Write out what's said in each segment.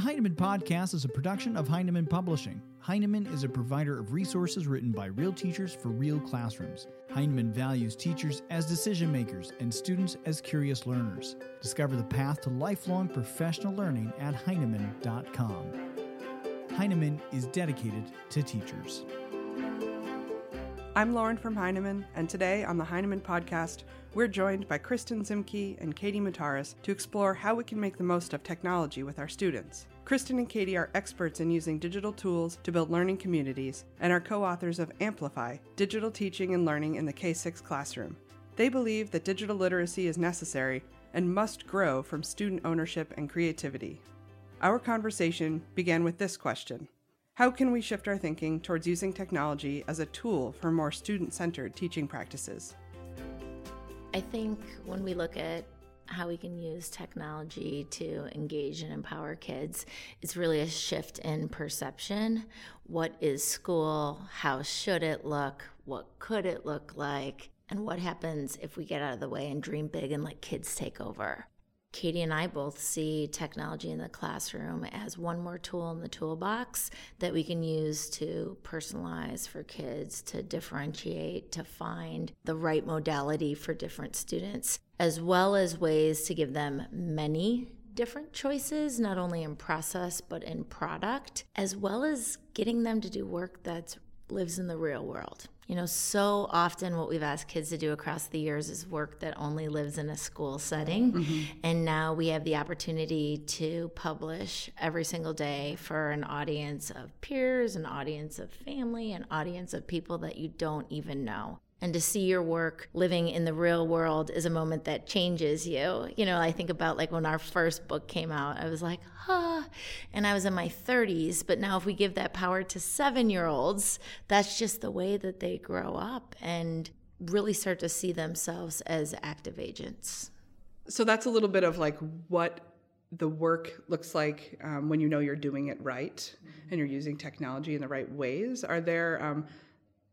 The Heinemann Podcast is a production of Heinemann Publishing. Heinemann is a provider of resources written by real teachers for real classrooms. Heinemann values teachers as decision makers and students as curious learners. Discover the path to lifelong professional learning at Heinemann.com. Heinemann is dedicated to teachers. I'm Lauren from Heinemann, and today on the Heinemann Podcast, we're joined by Kristin Ziemke and Katie Muhtaris to explore how we can make the most of technology with our students. Kristin and Katie are experts in using digital tools to build learning communities and are co authors of Amplify Digital Teaching and Learning in the K 6 Classroom. They believe that digital literacy is necessary and must grow from student ownership and creativity. Our conversation began with this question How can we shift our thinking towards using technology as a tool for more student centered teaching practices? I think when we look at how we can use technology to engage and empower kids, it's really a shift in perception. What is school? How should it look? What could it look like? And what happens if we get out of the way and dream big and let kids take over? Katie and I both see technology in the classroom as one more tool in the toolbox that we can use to personalize for kids, to differentiate, to find the right modality for different students, as well as ways to give them many different choices, not only in process, but in product, as well as getting them to do work that lives in the real world. You know, so often what we've asked kids to do across the years is work that only lives in a school setting. Mm-hmm. And now we have the opportunity to publish every single day for an audience of peers, an audience of family, an audience of people that you don't even know and to see your work living in the real world is a moment that changes you. You know, I think about like when our first book came out, I was like, ah, and I was in my 30s. But now, if we give that power to seven year olds, that's just the way that they grow up and really start to see themselves as active agents. So that's a little bit of like what the work looks like um, when you know you're doing it right mm-hmm. and you're using technology in the right ways. Are there, um,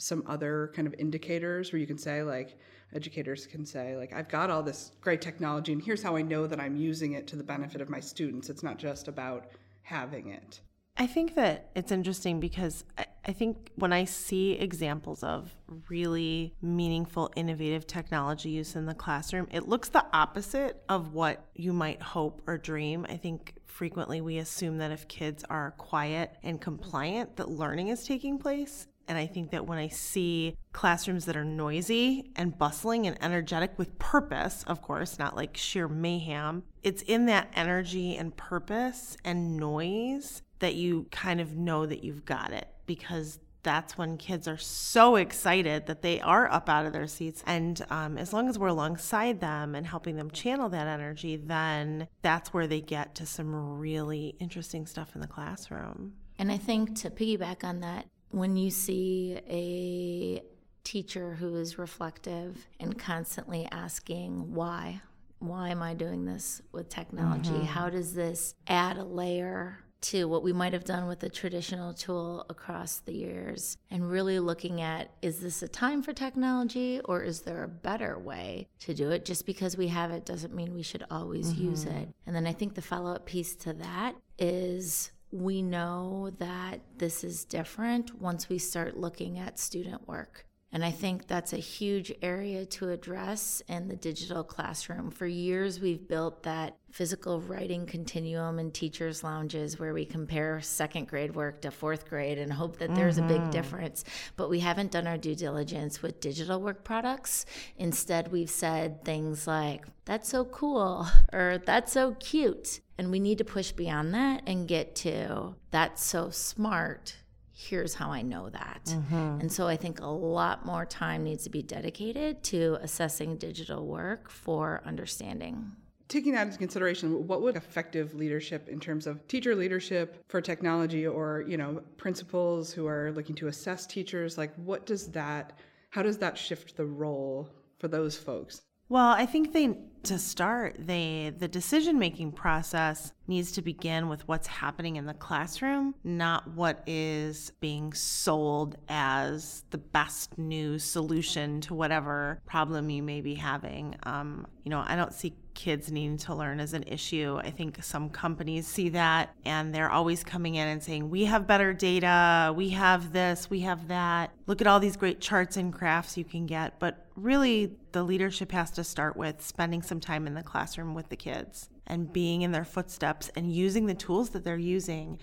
some other kind of indicators where you can say like educators can say like i've got all this great technology and here's how i know that i'm using it to the benefit of my students. It's not just about having it. I think that it's interesting because I, think when i see examples of really meaningful innovative technology use in the classroom it looks the opposite of what you might hope or dream. I think frequently we assume that if kids are quiet and compliant that learning is taking place and I think that when I see classrooms that are noisy and bustling and energetic with purpose, of course, not like sheer mayhem, it's in that energy and purpose and noise that you kind of know that you've got it because that's when kids are so excited that they are up out of their seats. And um, as long as we're alongside them and helping them channel that energy, then that's where they get to some really interesting stuff in the classroom. And I think to piggyback on that, when you see a teacher who is reflective and constantly asking why? Why am i doing this with technology? Mm-hmm. how does this add a layer to what we might have done with a traditional tool across the years? And really looking at is this a time for technology or is there a better way to do it? Just because we have it doesn't mean we should always mm-hmm. use it. And then i think the follow-up piece to that is we know that this is different once we start looking at student work. And I think that's a huge area to address in the digital classroom. For years, we've built that physical writing continuum in teachers' lounges where we compare second grade work to fourth grade and hope that there's mm-hmm. a big mm-hmm. difference. But we haven't done our due diligence with digital work products. Instead, we've said things like, that's so cool, or that's so cute. And we need to push beyond that and get to, that's so smart here's how I know that. Mm-hmm. And so I think a lot more time needs to be dedicated to assessing digital work for understanding. Taking that into consideration, what would effective leadership in terms of teacher leadership for technology or, you know, principals who are looking to assess teachers, like what does that how does that shift the role for those folks? Well, I think they to start, they the decision making process needs to begin with what's happening in the classroom, not what is being sold as the best new solution to whatever problem you may be having. Um, you know, I don't see kids needing to learn is an issue. I think some companies see that and they're always coming in and saying, We have better data, we have this, we have that. Look at all these great charts and graphs you can get. But really, the leadership has to start with spending some time in the classroom with the kids and being in their footsteps and using the tools that they're using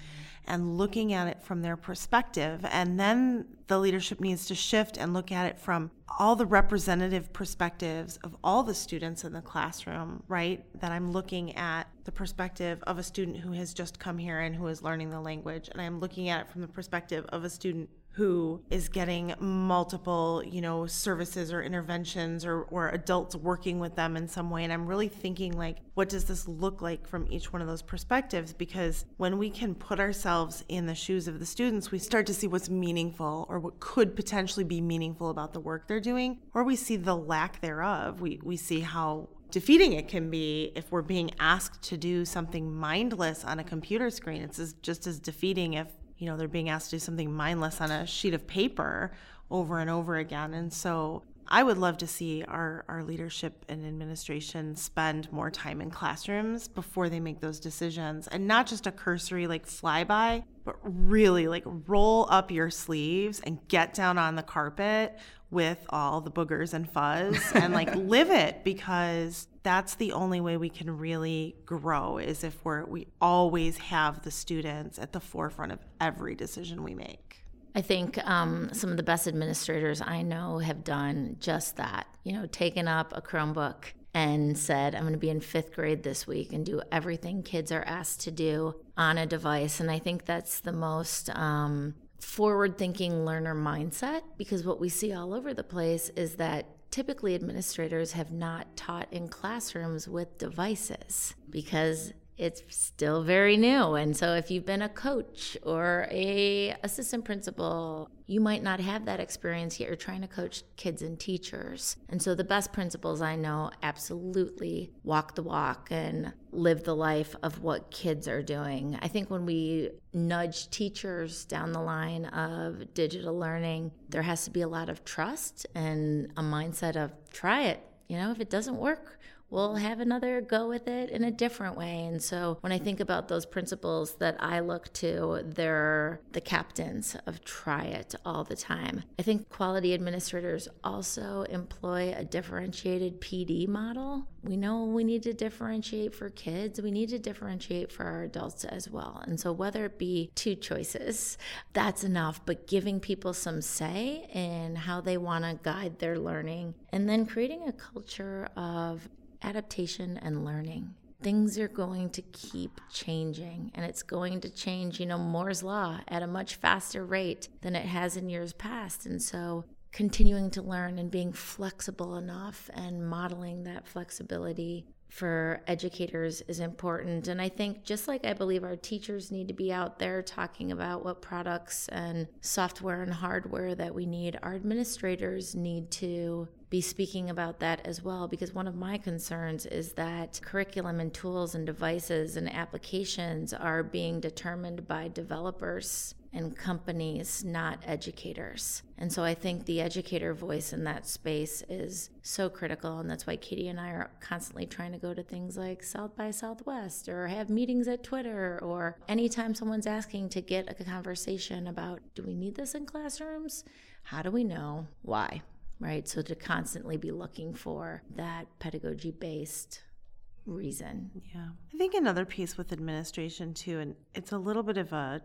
and looking at it from their perspective. And then the leadership needs to shift and look at it from all the representative perspectives of all the students in the classroom, right? That I'm looking at the perspective of a student who has just come here and who is learning the language. And I'm looking at it from the perspective of a student who is getting multiple, you know, services or interventions or, or adults working with them in some way. And I'm really thinking like, what does this look like from each one of those perspectives? Because when we can put ourselves in the shoes of the students, we start to see what's meaningful or what could potentially be meaningful about the work they're doing, or we see the lack thereof. We we see how defeating it can be if we're being asked to do something mindless on a computer screen. It's just as defeating if you know, they're being asked to do something mindless on a sheet of paper over and over again. And so I would love to see our, our leadership and administration spend more time in classrooms before they make those decisions and not just a cursory like flyby, but really like roll up your sleeves and get down on the carpet with all the boogers and fuzz and like live it because that's the only way we can really grow is if we're we always have the students at the forefront of every decision we make I think um, some of the best administrators I know have done just that. You know, taken up a Chromebook and said, I'm going to be in fifth grade this week and do everything kids are asked to do on a device. And I think that's the most um, forward thinking learner mindset because what we see all over the place is that typically administrators have not taught in classrooms with devices because it's still very new. And so if you've been a coach or a assistant principal you might not have that experience yet you're trying to coach kids and teachers. And so the best principals i know absolutely walk the walk and live the life of what kids are doing. I think when we nudge teachers down the line of digital learning there has to be a lot of trust and a mindset of try it. You know if it doesn't work we'll have another go with it in a different way. And so when I think about those principals that I look to, they're the captains of try it all the time. I think quality administrators also employ a differentiated PD model. We know we need to differentiate for kids, we need to differentiate for our adults as well. And so whether it be two choices, that's enough, but giving people some say in how they want to guide their learning and then creating a culture of adaptation and learning. Things are going to keep changing, and it's going to change, you know, Moore's Law at a much faster rate than it has in years past. And so, continuing to learn and being flexible enough and modeling that flexibility for educators is important. And I think just like I believe our teachers need to be out there talking about what products and software and hardware that we need, our administrators need to be speaking about that as well because one of my concerns is that curriculum and tools and devices and applications are being determined by developers and companies, not educators. And so I think the educator voice in that space is so critical. And that's why Katie and I are constantly trying to go to things like South by Southwest or have meetings at Twitter or anytime someone's asking to get a conversation about do we need this in classrooms? How do we know? Why? Right? So to constantly be looking for that pedagogy based reason. Yeah. I think another piece with administration too, and it's a little bit of a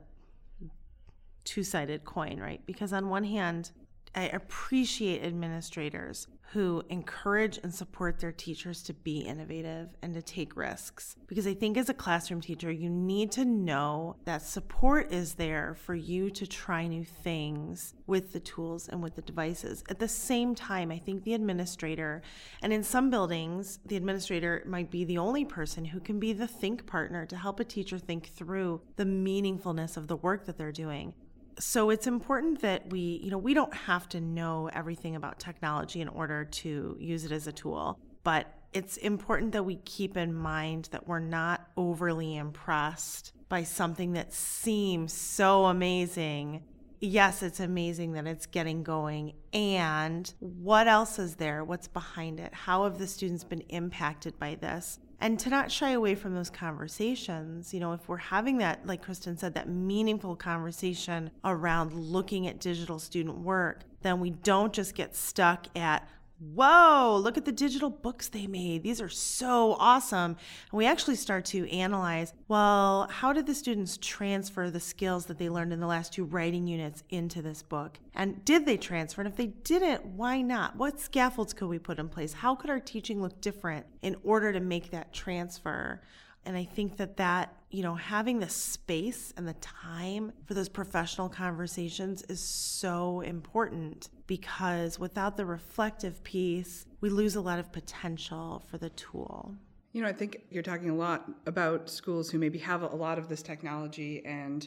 two sided coin, right? Because on one hand, I appreciate administrators who encourage and support their teachers to be innovative and to take risks. Because I think as a classroom teacher, you need to know that support is there for you to try new things with the tools and with the devices. At the same time, I think the administrator, and in some buildings, the administrator might be the only person who can be the think partner to help a teacher think through the meaningfulness of the work that they're doing so it's important that we, you know, we don't have to know everything about technology in order to use it as a tool, but it's important that we keep in mind that we're not overly impressed by something that seems so amazing yes, it's amazing that it's getting going. And what else is there? What's behind it? How have the students been impacted by this? And to not shy away from those conversations, you know, if we're having that, like Kristin said, that meaningful conversation around looking at digital student work, then we don't just get stuck at, whoa, look at the digital books they made. These are so awesome. And we actually start to analyze well, how did the students transfer the skills that they learned in the last two writing units into this book? And did they transfer? And if they didn't, why not? What scaffolds could we put in place? How could our teaching look different in order to make that transfer? And I think that that, you know, having the space and the time for those professional conversations is so important because without the reflective piece, we lose a lot of potential for the tool. You know, I think you're talking a lot about schools who maybe have a lot of this technology and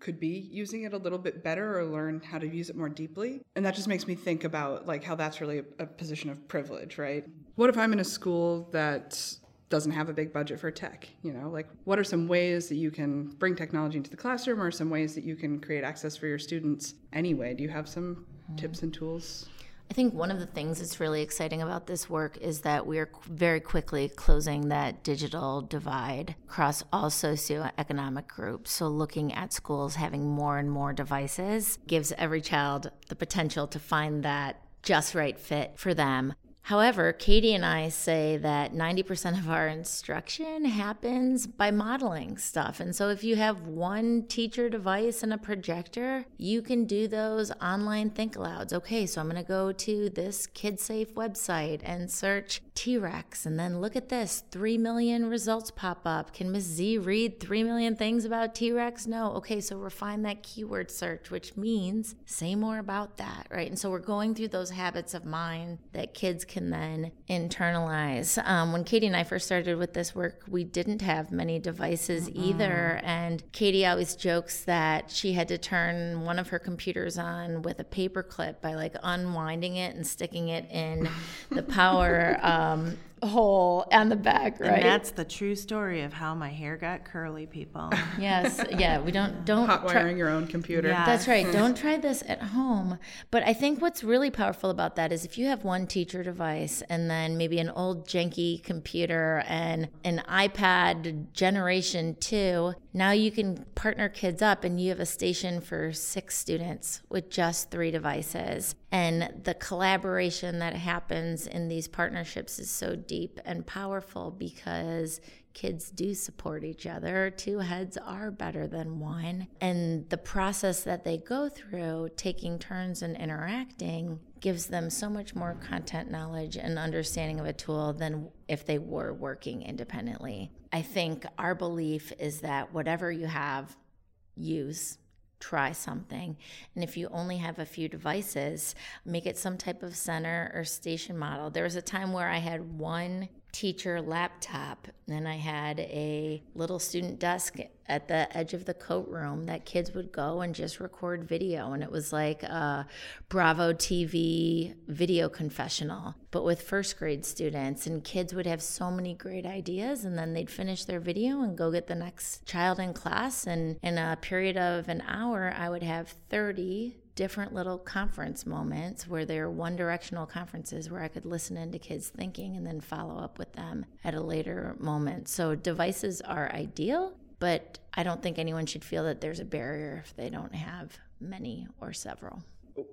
could be using it a little bit better or learn how to use it more deeply. And that just makes me think about like how that's really a, a position of privilege, right? What if I'm in a school that doesn't have a big budget for tech you know like what are some ways that you can bring technology into the classroom or some ways that you can create access for your students anyway do you have some mm. tips and tools I think one of the things that's really exciting about this work is that we're very quickly closing that digital divide across all socioeconomic groups. So, looking at schools having more and more devices gives every child the potential to find that just right fit for them. However, Katie and I say that 90% of our instruction happens by modeling stuff. And so if you have one teacher device and a projector, you can do those online think alouds. Okay, so I'm going to go to this KidSafe website and search T Rex. And then look at this 3 million results pop up. Can Miss Z read 3 million things about T Rex? No. Okay, so refine that keyword search, which means say more about that, right? And so we're going through those habits of mind that kids can can then internalize. Um, when Katie and I first started with this work, we didn't have many devices mm either. And Katie always jokes that she had to turn one of her computers on with a paper clip by like unwinding it and sticking it in the power um, hole on the back, right? And that's the true story of how my hair got curly, people. yes, yeah. We don't don't hot wiring try- your own computer. Yes. That's right. don't try this at home. But I think what's really powerful about that is if you have one teacher device and then maybe an old janky computer and an iPad generation two, now you can partner kids up and you have a station for six students with just three devices. And the collaboration that happens in these partnerships is so deep and powerful because kids do support each other. Two heads are better than one. And the process that they go through, taking turns and interacting, gives them so much more content knowledge and understanding of a tool than if they were working independently. I think our belief is that whatever you have, use try something. And if you only have a few devices, make it some type of center or station model. There was a time where I had one teacher laptop and I had a little student desk at the edge of the coat room that kids would go and just record video. And it was like a Bravo TV video confessional but with first grade students. And kids would have so many great ideas and then they'd finish their video and go get the next child in class. And in a period of an hour I would have 30 different little conference moments where they're one directional conferences where I could listen into kids thinking and then follow up with them at a later moment. So devices are ideal, but I don't think anyone should feel that there's a barrier if they don't have many or several.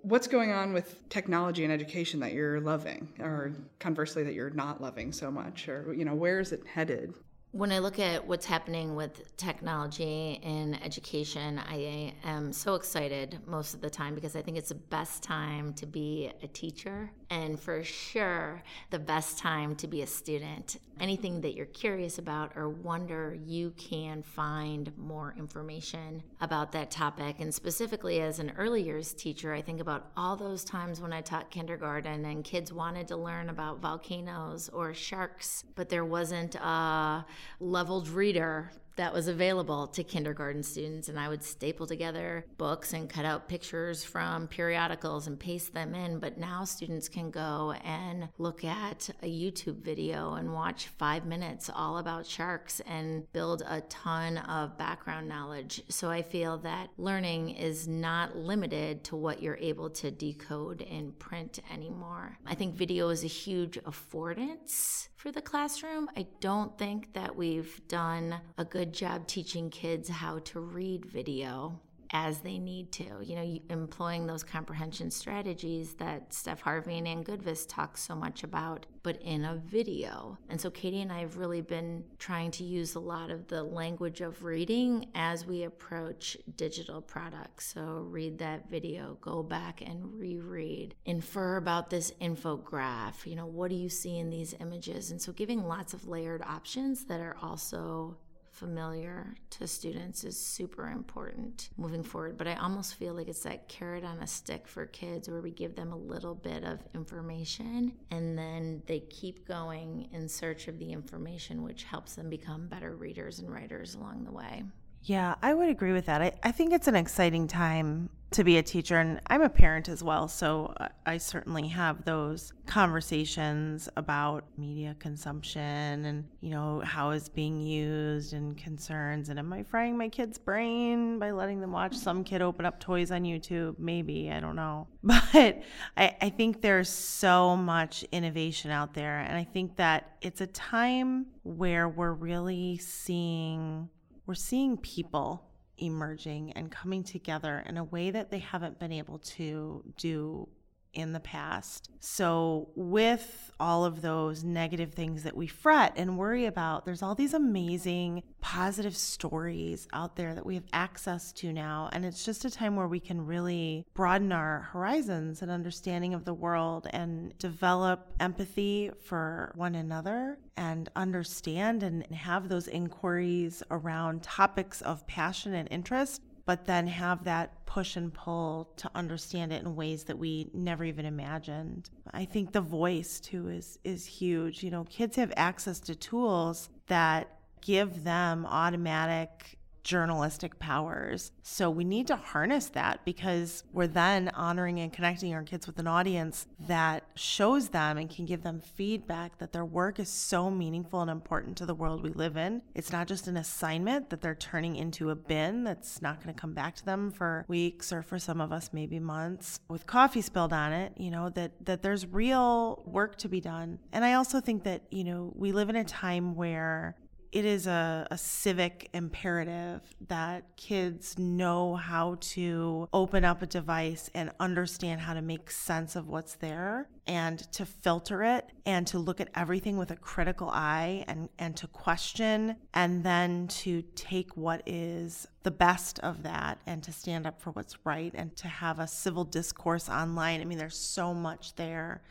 What's going on with technology and education that you're loving or conversely that you're not loving so much or you know where is it headed? When I look at what's happening with technology in education, I am so excited most of the time because I think it's the best time to be a teacher and for sure the best time to be a student. Anything that you're curious about or wonder, you can find more information about that topic. And specifically as an early years teacher, I think about all those times when I taught kindergarten and kids wanted to learn about volcanoes or sharks, but there wasn't a leveled reader that was available to kindergarten students. And I would staple together books and cut out pictures from periodicals and paste them in. But now students can go and look at a YouTube video and watch five minutes all about sharks and build a ton of background knowledge. So I feel that learning is not limited to what you're able to decode in print anymore. I think video is a huge affordance for the classroom. I don't think that we've done a good job teaching kids how to read video as they need to. You know, employing those comprehension strategies that Steph Harvey and Anne Goudvis talk so much about, but in a video. And so Katie and I have really been trying to use a lot of the language of reading as we approach digital products. So read that video, go back and reread, infer about this infograph. You know, what do you see in these images? And so giving lots of layered options that are also familiar to students is super important moving forward. But I almost feel like it's that carrot on a stick for kids where we give them a little bit of information and then they keep going in search of the information, which helps them become better readers and writers along the way. Yeah, I would agree with that. I, I think it's an exciting time to be a teacher, and I'm a parent as well. So I certainly have those conversations about media consumption and, you know, how it's being used and concerns. And am I frying my kid's brain by letting them watch some kid open up toys on YouTube? Maybe, I don't know. But I, I think there's so much innovation out there. And I think that it's a time where we're really seeing we're seeing people emerging and coming together in a way that they haven't been able to do in the past. So, with all of those negative things that we fret and worry about, there's all these amazing positive stories out there that we have access to now. And it's just a time where we can really broaden our horizons and understanding of the world and develop empathy for one another and understand and have those inquiries around topics of passion and interest but then have that push and pull to understand it in ways that we never even imagined. I think the voice too is is huge. You know, kids have access to tools that give them automatic journalistic powers. So we need to harness that because we're then honoring and connecting our kids with an audience that shows them and can give them feedback that their work is so meaningful and important to the world we live in. It's not just an assignment that they're turning into a bin that's not going to come back to them for weeks or for some of us maybe months with coffee spilled on it, you know, that that there's real work to be done. And I also think that, you know, we live in a time where it is a, a, civic imperative that kids know how to open up a device and understand how to make sense of what's there and to filter it and to look at everything with a critical eye and, and to question and then to take what is the best of that and to stand up for what's right and to have a civil discourse online. I mean, there's so much there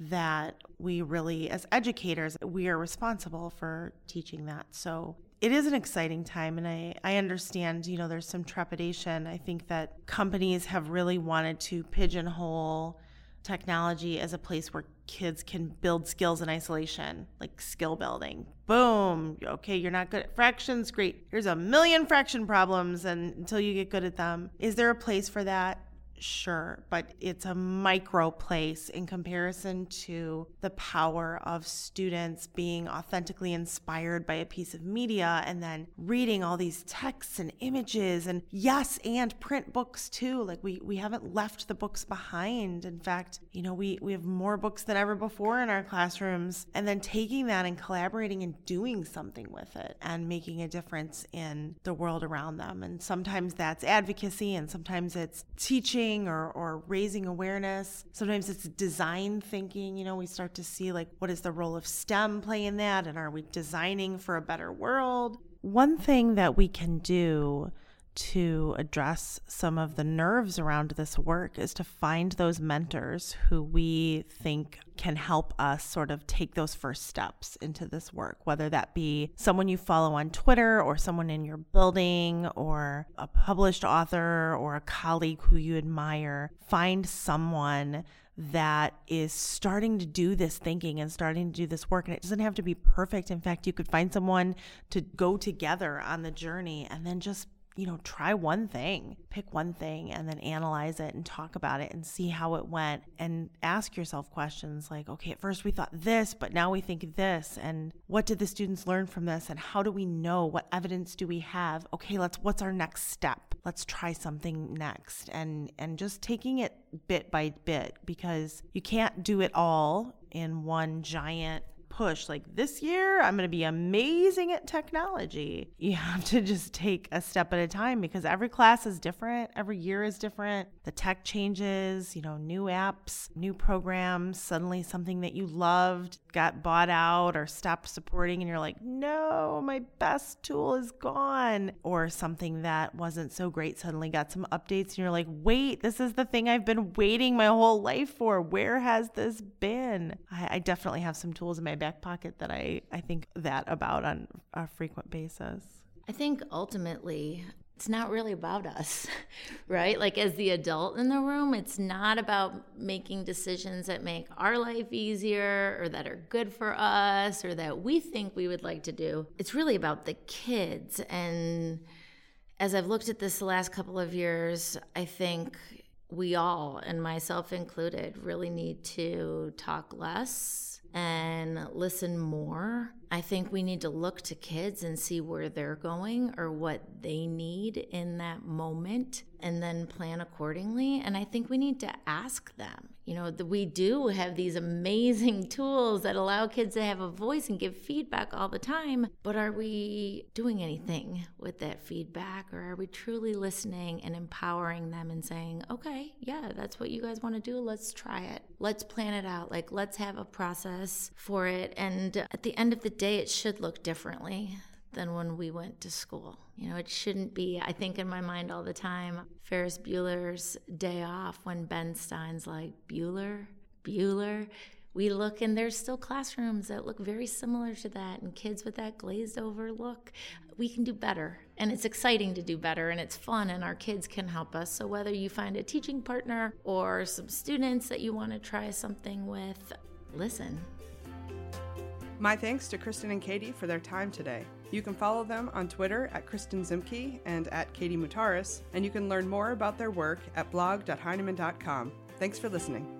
that we really, as educators, we are responsible for teaching that. So it is an exciting time and I, I understand you know there's some trepidation. I think that companies have really wanted to pigeonhole technology as a place where kids can build skills in isolation like skill building. Boom okay you're not good at fractions great. Here's a million fraction problems and until you get good at them. Is there a place for that sure, but it's a micro place in comparison to the power of students being authentically inspired by a piece of media and then reading all these texts and images and yes, and print books too. Like we we haven't left the books behind. In fact, you know, we we have more books than ever before in our classrooms and then taking that and collaborating and doing something with it and making a difference in the world around them. And sometimes that's advocacy and sometimes it's teaching or, or raising awareness. Sometimes it's design thinking. You know, we start to see like what is the role of STEM play in that? And are we designing for a better world? One thing that we can do to address some of the nerves around this work is to find those mentors who we think can help us sort of take those first steps into this work, whether that be someone you follow on Twitter or someone in your building or a published author or a colleague who you admire. Find someone that is starting to do this thinking and starting to do this work. And it doesn't have to be perfect. In fact, you could find someone to go together on the journey and then just you know, try one thing, pick one thing, and then analyze it and talk about it and see how it went. And ask yourself questions like, okay, at first we thought this, but now we think this. And what did the students learn from this? And how do we know? What evidence do we have? Okay, let's, what's our next step? Let's try something next. And, and just taking it bit by bit because you can't do it all in one giant push like this year I'm going to be amazing at technology. You have to just take a step at a time because every class is different, every year is different. The tech changes, you know, new apps, new programs, suddenly something that you loved got bought out or stopped supporting and you're like, "No, my best tool is gone." Or something that wasn't so great suddenly got some updates and you're like, "Wait, this is the thing I've been waiting my whole life for. Where has this been?" I, I definitely have some tools in my back pocket that I, I think that about on a frequent basis. I think ultimately it's not really about us, right? Like, as the adult in the room, it's not about making decisions that make our life easier or that are good for us or that we think we would like to do. It's really about the kids. And as I've looked at this the last couple of years, I think we all, and myself included, really need to talk less and listen more. I think we need to look to kids and see where they're going or what they need in that moment and then plan accordingly. And I think we need to ask them. You know, we do have these amazing tools that allow kids to have a voice and give feedback all the time, but are we doing anything with that feedback or are we truly listening and empowering them and saying, okay, yeah, that's what you guys want to do. Let's try it. Let's plan it out. Like, let's have a process for it. And at the end of the day, it should look differently than when we went to school. You know, it shouldn't be, I think in my mind all the time, Ferris Bueller's day off when Ben Stein's like, Bueller, Bueller. We look and there's still classrooms that look very similar to that and kids with that glazed over look. We can do better and it's exciting to do better and it's fun and our kids can help us. So whether you find a teaching partner or some students that you want to try something with, listen. My thanks to Kristin and Katie for their time today. You can follow them on Twitter at Kristin Ziemke and at Katie Muhtaris, and you can learn more about their work at blog.heinemann.com. Thanks for listening.